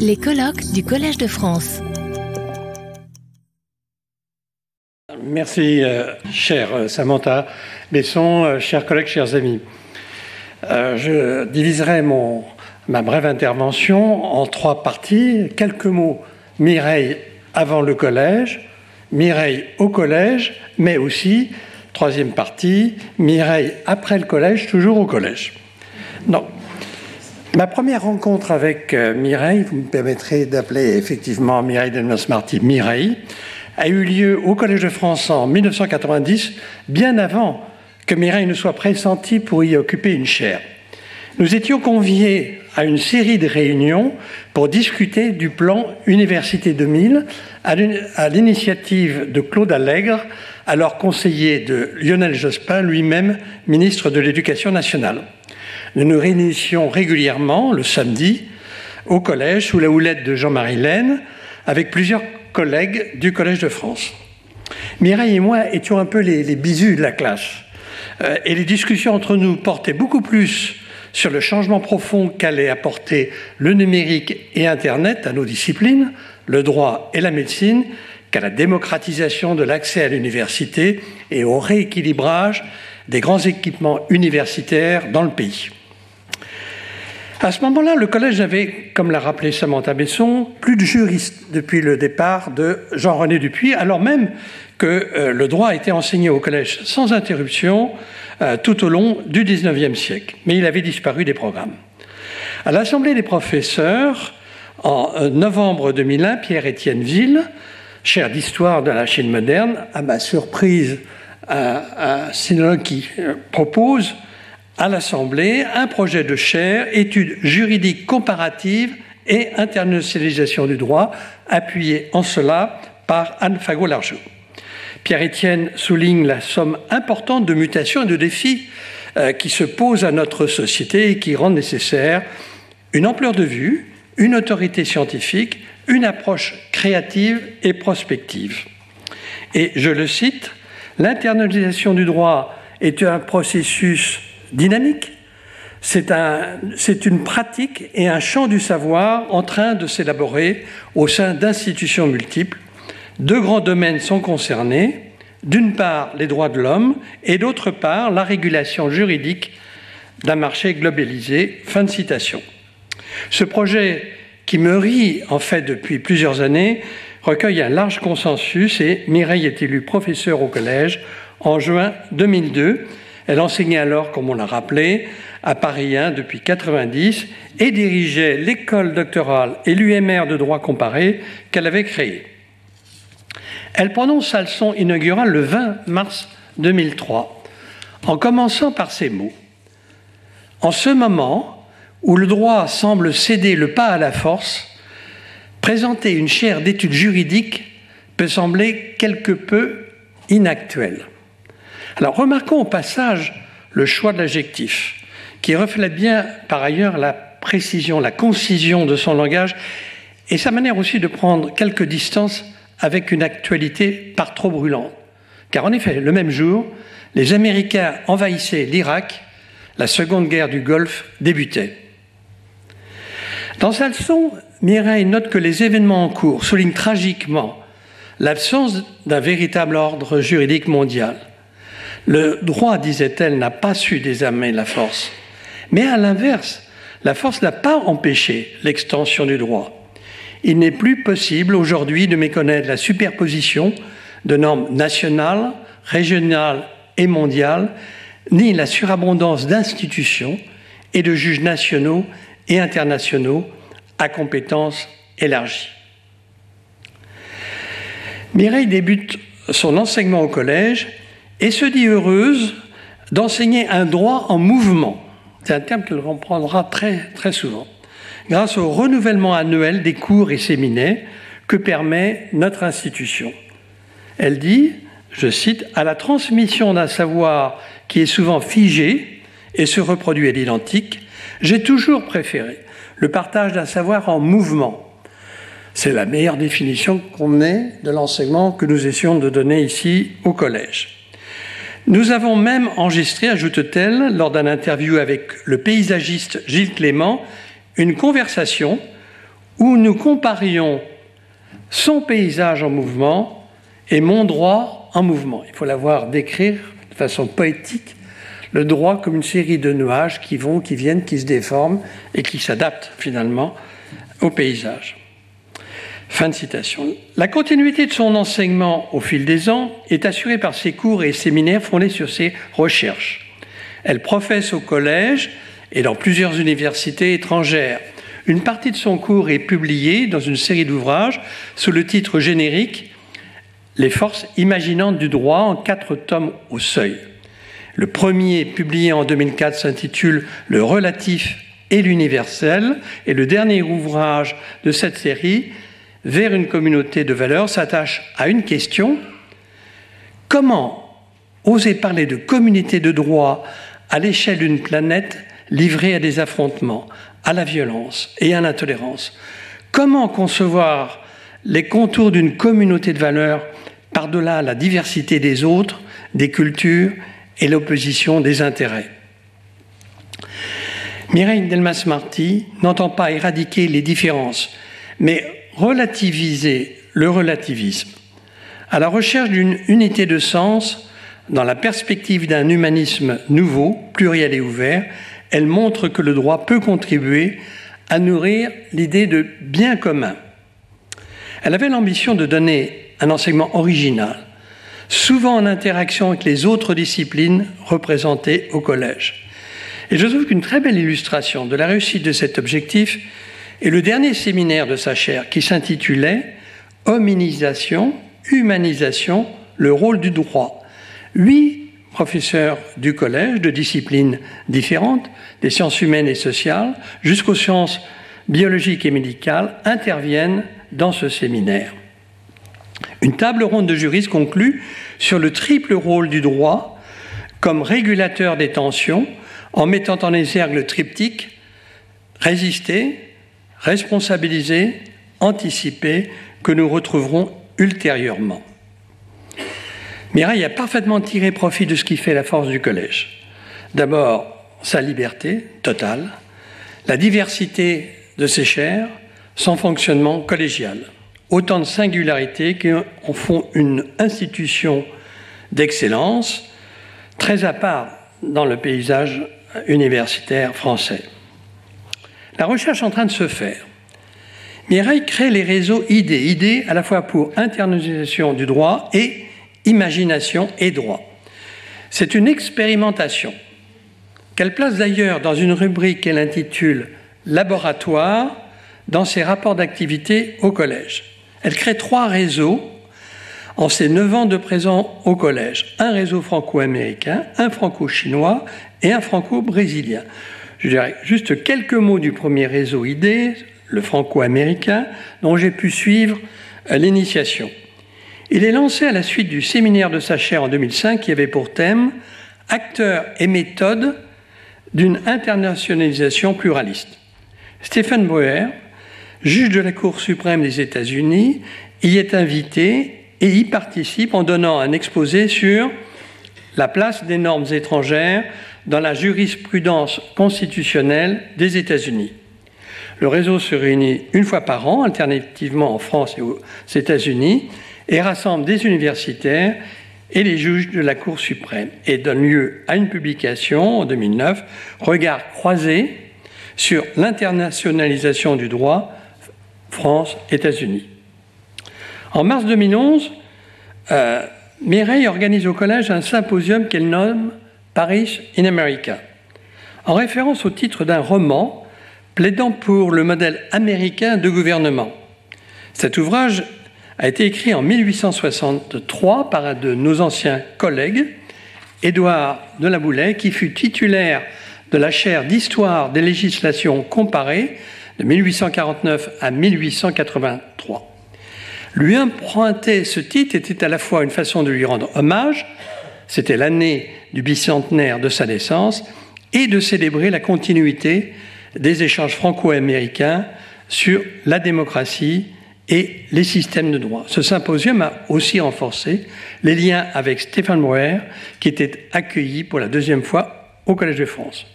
Les colloques du Collège de France. Merci, euh, cher euh, Samantha Besson, euh, chers collègues, chers amis. Je diviserai mon, ma brève intervention en trois parties. Quelques mots, Mireille avant le collège, Mireille au collège, mais aussi, troisième partie, Mireille après le collège, toujours au collège. Ma première rencontre avec euh, Mireille, vous me permettrez d'appeler effectivement Mireille Delmas-Marty Mireille, a eu lieu au Collège de France en 1990, bien avant que Mireille ne soit pressentie pour y occuper une chaire. Nous étions conviés à une série de réunions pour discuter du plan Université 2000 à l'initiative de Claude Allègre, alors conseiller de Lionel Jospin, lui-même ministre de l'Éducation nationale. Nous nous réunissions régulièrement le samedi au collège sous la houlette de Jean-Marie Laine avec plusieurs collègues du Collège de France. Mireille et moi étions un peu les, les bisus de la classe. Euh, et les discussions entre nous portaient beaucoup plus sur le changement profond qu'allait apporter le numérique et Internet à nos disciplines, le droit et la médecine, qu'à la démocratisation de l'accès à l'université et au rééquilibrage des grands équipements universitaires dans le pays. À ce moment-là, le collège avait, comme l'a rappelé Samantha Besson, plus de juristes depuis le départ de Jean-René Dupuis, alors même que euh, le droit a été enseigné au collège sans interruption euh, tout au long du XIXe siècle. Mais il avait disparu des programmes. À l'Assemblée des professeurs, en euh, novembre 2001, Pierre-Étienne Ville, cher d'histoire de la Chine moderne, à ma surprise, un, un sinologue qui propose à l'Assemblée un projet de chaire études juridiques comparatives et internationalisation du droit, appuyé en cela par Anne Fagot-Largeau. Pierre-Étienne souligne la somme importante de mutations et de défis euh, qui se posent à notre société et qui rendent nécessaire une ampleur de vue, une autorité scientifique, une approche créative et prospective. Et je le cite, l'internalisation du droit est un processus dynamique. C'est un, une pratique et un champ du savoir en train de s'élaborer au sein d'institutions multiples. Deux grands domaines sont concernés. D'une part, les droits de l'homme et d'autre part, la régulation juridique d'un marché globalisé. Fin de citation. Ce projet, qui me rit en fait depuis plusieurs années, recueille un large consensus et Mireille est élue professeure au collège en juin 2002 elle enseignait alors, comme on l'a rappelé, à Paris 1 depuis 90 et dirigeait l'école doctorale et l'UMR de droit comparé qu'elle avait créée. Elle prononce sa leçon inaugurale le 20 mars 2003 en commençant par ces mots. En ce moment où le droit semble céder le pas à la force, présenter une chaire d'études juridiques peut sembler quelque peu inactuel. Alors remarquons au passage le choix de l'adjectif, qui reflète bien par ailleurs la précision, la concision de son langage et sa manière aussi de prendre quelques distances avec une actualité par trop brûlante. Car en effet, le même jour, les Américains envahissaient l'Irak, la seconde guerre du Golfe débutait. Dans sa leçon, Mireille note que les événements en cours soulignent tragiquement l'absence d'un véritable ordre juridique mondial. Le droit, disait-elle, n'a pas su désarmer la force. Mais à l'inverse, la force n'a pas empêché l'extension du droit. Il n'est plus possible aujourd'hui de méconnaître la superposition de normes nationales, régionales et mondiales, ni la surabondance d'institutions et de juges nationaux et internationaux à compétences élargies. Mireille débute son enseignement au collège et se dit heureuse d'enseigner un droit en mouvement. C'est un terme qu'elle reprendra très, très souvent, grâce au renouvellement annuel des cours et séminaires que permet notre institution. Elle dit, je cite, à la transmission d'un savoir qui est souvent figé et se reproduit à l'identique, j'ai toujours préféré le partage d'un savoir en mouvement. C'est la meilleure définition qu'on ait de l'enseignement que nous essayons de donner ici au collège. Nous avons même enregistré, ajoute-t-elle, lors d'un interview avec le paysagiste Gilles Clément, une conversation où nous comparions son paysage en mouvement et mon droit en mouvement. Il faut l'avoir décrire de façon poétique, le droit comme une série de nuages qui vont, qui viennent, qui se déforment et qui s'adaptent finalement au paysage. Fin de citation. La continuité de son enseignement au fil des ans est assurée par ses cours et séminaires fondés sur ses recherches. Elle professe au collège et dans plusieurs universités étrangères. Une partie de son cours est publiée dans une série d'ouvrages sous le titre générique Les forces imaginantes du droit en quatre tomes au seuil. Le premier, publié en 2004, s'intitule Le relatif et l'universel, et le dernier ouvrage de cette série vers une communauté de valeurs s'attache à une question. Comment oser parler de communauté de droit à l'échelle d'une planète livrée à des affrontements, à la violence et à l'intolérance? Comment concevoir les contours d'une communauté de valeurs par-delà la diversité des autres, des cultures et l'opposition des intérêts? Mireille Delmas-Marty n'entend pas éradiquer les différences, mais relativiser le relativisme, à la recherche d'une unité de sens dans la perspective d'un humanisme nouveau, pluriel et ouvert, elle montre que le droit peut contribuer à nourrir l'idée de bien commun. Elle avait l'ambition de donner un enseignement original, souvent en interaction avec les autres disciplines représentées au collège. Et je trouve qu'une très belle illustration de la réussite de cet objectif et le dernier séminaire de sa chaire qui s'intitulait Hominisation, humanisation, le rôle du droit. Huit professeurs du collège de disciplines différentes, des sciences humaines et sociales, jusqu'aux sciences biologiques et médicales, interviennent dans ce séminaire. Une table ronde de juristes conclut sur le triple rôle du droit comme régulateur des tensions en mettant en exergue le triptyque résister, responsabiliser, anticiper, que nous retrouverons ultérieurement. Mireille a parfaitement tiré profit de ce qui fait la force du collège. D'abord, sa liberté totale, la diversité de ses chairs, son fonctionnement collégial. Autant de singularités qui en font une institution d'excellence très à part dans le paysage universitaire français. La recherche est en train de se faire. Mireille crée les réseaux idées, idées à la fois pour internalisation du droit et imagination et droit. C'est une expérimentation qu'elle place d'ailleurs dans une rubrique qu'elle intitule Laboratoire dans ses rapports d'activité au collège. Elle crée trois réseaux en ses neuf ans de présent au collège. Un réseau franco-américain, un franco-chinois et un franco-brésilien. Je juste quelques mots du premier réseau ID, le franco-américain, dont j'ai pu suivre euh, l'initiation. Il est lancé à la suite du séminaire de sa chaire en 2005 qui avait pour thème Acteurs et méthodes d'une internationalisation pluraliste. Stephen Breuer, juge de la Cour suprême des États-Unis, y est invité et y participe en donnant un exposé sur la place des normes étrangères dans la jurisprudence constitutionnelle des États-Unis. Le réseau se réunit une fois par an, alternativement en France et aux États-Unis, et rassemble des universitaires et les juges de la Cour suprême, et donne lieu à une publication en 2009, Regard croisé sur l'internationalisation du droit France-États-Unis. En mars 2011, euh, Mireille organise au collège un symposium qu'elle nomme Paris in America, en référence au titre d'un roman plaidant pour le modèle américain de gouvernement. Cet ouvrage a été écrit en 1863 par un de nos anciens collègues, Édouard de la Boulay, qui fut titulaire de la chaire d'histoire des législations comparées de 1849 à 1883. Lui emprunter ce titre était à la fois une façon de lui rendre hommage, c'était l'année du bicentenaire de sa naissance, et de célébrer la continuité des échanges franco-américains sur la démocratie et les systèmes de droit. Ce symposium a aussi renforcé les liens avec Stéphane Moer, qui était accueilli pour la deuxième fois au Collège de France.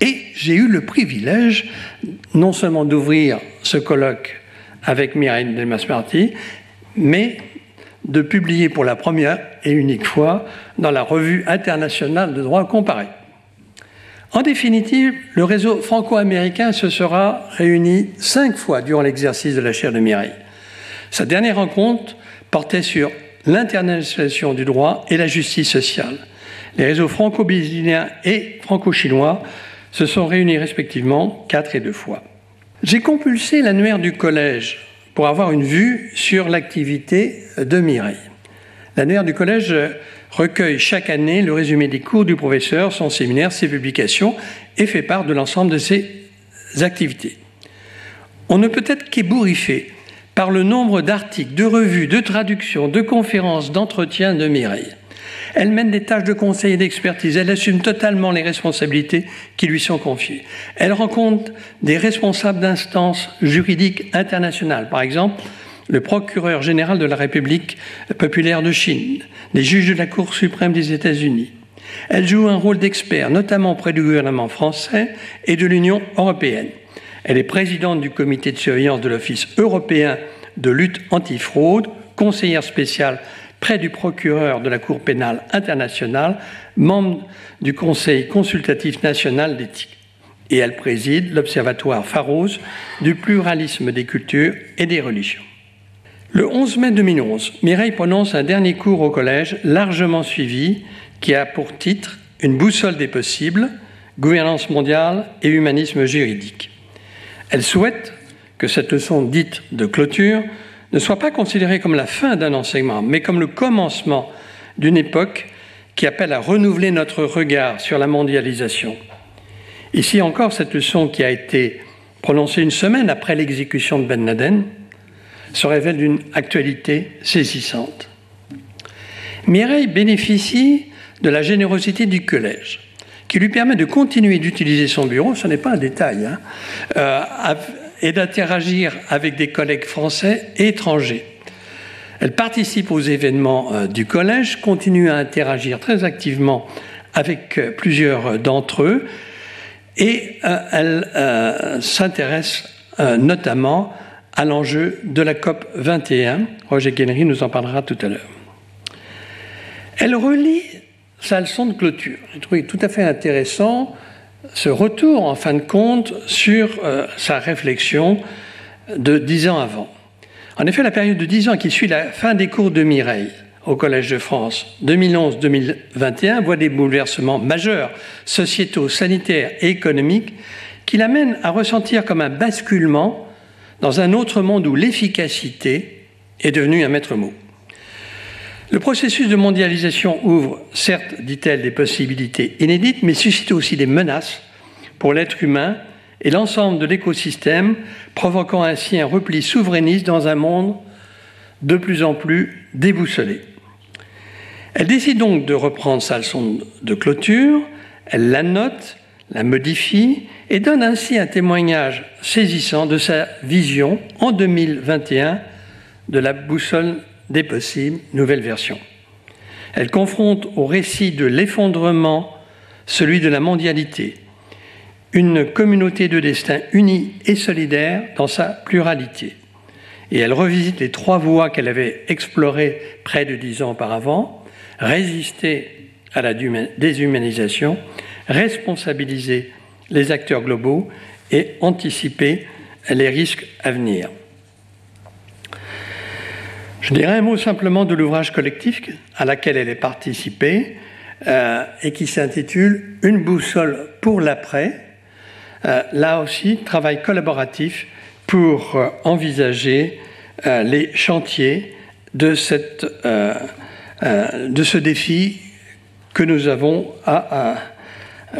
Et j'ai eu le privilège non seulement d'ouvrir ce colloque avec Mireille Delmas-Marty, mais de publier pour la première et unique fois dans la revue internationale de droit comparé. En définitive, le réseau franco-américain se sera réuni cinq fois durant l'exercice de la chaire de Mireille. Sa dernière rencontre portait sur l'internationalisation du droit et la justice sociale. Les réseaux franco-brésiliens et franco-chinois se sont réunis respectivement quatre et deux fois. J'ai compulsé l'annuaire du collège pour avoir une vue sur l'activité de Mireille. L'annuaire du collège recueille chaque année le résumé des cours du professeur, son séminaire, ses publications et fait part de l'ensemble de ses activités. On ne peut être qu'ébouriffé par le nombre d'articles, de revues, de traductions, de conférences, d'entretiens de Mireille. Elle mène des tâches de conseil et d'expertise. Elle assume totalement les responsabilités qui lui sont confiées. Elle rencontre des responsables d'instances juridiques internationales. Par exemple, le procureur général de la République populaire de Chine, des juges de la Cour suprême des États-Unis. Elle joue un rôle d'expert, notamment auprès du gouvernement français et de l'Union européenne. Elle est présidente du comité de surveillance de l'Office européen de lutte antifraude, conseillère spéciale près du procureur de la Cour pénale internationale, membre du Conseil consultatif national d'éthique. Et elle préside l'Observatoire Pharos du pluralisme des cultures et des religions. Le 11 mai 2011, Mireille prononce un dernier cours au collège largement suivi qui a pour titre Une boussole des possibles, gouvernance mondiale et humanisme juridique. Elle souhaite que cette leçon dite de clôture ne soit pas considérée comme la fin d'un enseignement, mais comme le commencement d'une époque qui appelle à renouveler notre regard sur la mondialisation. Ici encore, cette leçon qui a été prononcée une semaine après l'exécution de Ben Laden se révèle d'une actualité saisissante. Mireille bénéficie de la générosité du collège, qui lui permet de continuer d'utiliser son bureau, ce n'est pas un détail, hein, euh, et d'interagir avec des collègues français et étrangers. Elle participe aux événements euh, du collège, continue à interagir très activement avec euh, plusieurs d'entre eux et euh, elle s'intéresse notamment à l'enjeu de la COP 21. Roger Guénery nous en parlera tout à l'heure. Elle relie sa leçon de clôture. J'ai trouvé tout à fait intéressant ce retour, en fin de compte, sur euh, sa réflexion de dix ans avant. En effet, la période de dix ans qui suit la fin des cours de Mireille au Collège de France 2011-2021 voit des bouleversements majeurs, sociétaux, sanitaires et économiques, qui l'amènent à ressentir comme un basculement dans un autre monde où l'efficacité est devenue un maître mot. Le processus de mondialisation ouvre, certes, dit-elle, des possibilités inédites, mais suscite aussi des menaces pour l'être humain et l'ensemble de l'écosystème, provoquant ainsi un repli souverainiste dans un monde de plus en plus déboussolé. Elle décide donc de reprendre sa leçon de clôture, elle la note, la modifie et donne ainsi un témoignage saisissant de sa vision en 2021 de la boussole des possibles, nouvelle version. Elle confronte au récit de l'effondrement celui de la mondialité, une communauté de destin unie et solidaire dans sa pluralité. Et elle revisite les trois voies qu'elle avait explorées près de dix ans auparavant, résister à la déshumanisation, responsabiliser les acteurs globaux et anticiper les risques à venir. Je dirais un mot simplement de l'ouvrage collectif à laquelle elle est participée euh, et qui s'intitule Une boussole pour l'après. Euh, là aussi, travail collaboratif pour euh, envisager les chantiers de, cette, de ce défi que nous avons à,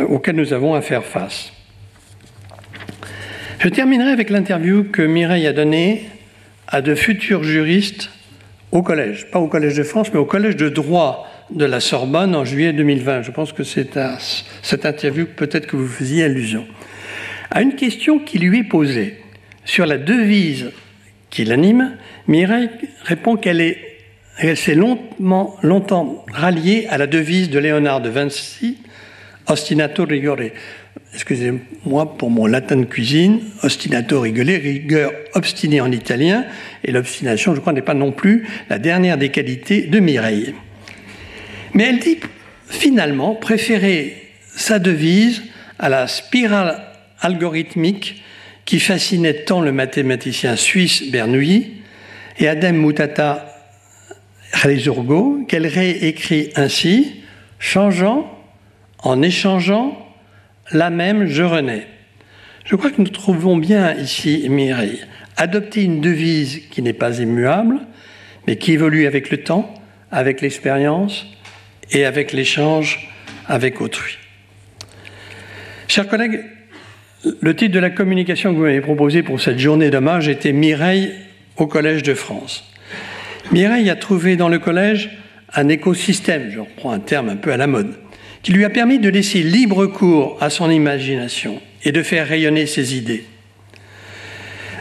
auquel nous avons à faire face. Je terminerai avec l'interview que Mireille a donnée à de futurs juristes au collège, pas au Collège de France, mais au Collège de droit de la Sorbonne en juillet 2020. Je pense que c'est à cette interview peut-être que vous faisiez allusion. À une question qui lui est posée sur la devise qui l'anime, Mireille répond qu'elle est elle s'est longtemps, longtemps ralliée à la devise de Léonard de Vinci, Ostinato rigore, excusez-moi pour mon latin de cuisine, ostinato rigolé, rigueur obstinée en italien, et l'obstination, je crois, n'est pas non plus la dernière des qualités de Mireille. Mais elle dit finalement préférer sa devise à la spirale algorithmique qui fascinait tant le mathématicien suisse Bernoulli et Adem Mutata Rezurgo, qu'elle réécrit ainsi, changeant, en échangeant, la même je renais. Je crois que nous trouvons bien ici Mireille. Adopter une devise qui n'est pas immuable, mais qui évolue avec le temps, avec l'expérience et avec l'échange avec autrui. Chers collègues, le titre de la communication que vous m'avez proposé pour cette journée d'hommage était Mireille au Collège de France. Mireille a trouvé dans le collège un écosystème, je reprends un terme un peu à la mode, qui lui a permis de laisser libre cours à son imagination et de faire rayonner ses idées.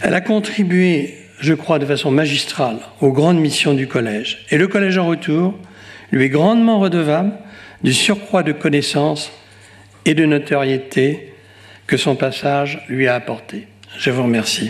Elle a contribué, je crois, de façon magistrale aux grandes missions du collège. Et le collège en retour lui est grandement redevable du surcroît de connaissances et de notoriété que son passage lui a apporté. Je vous remercie.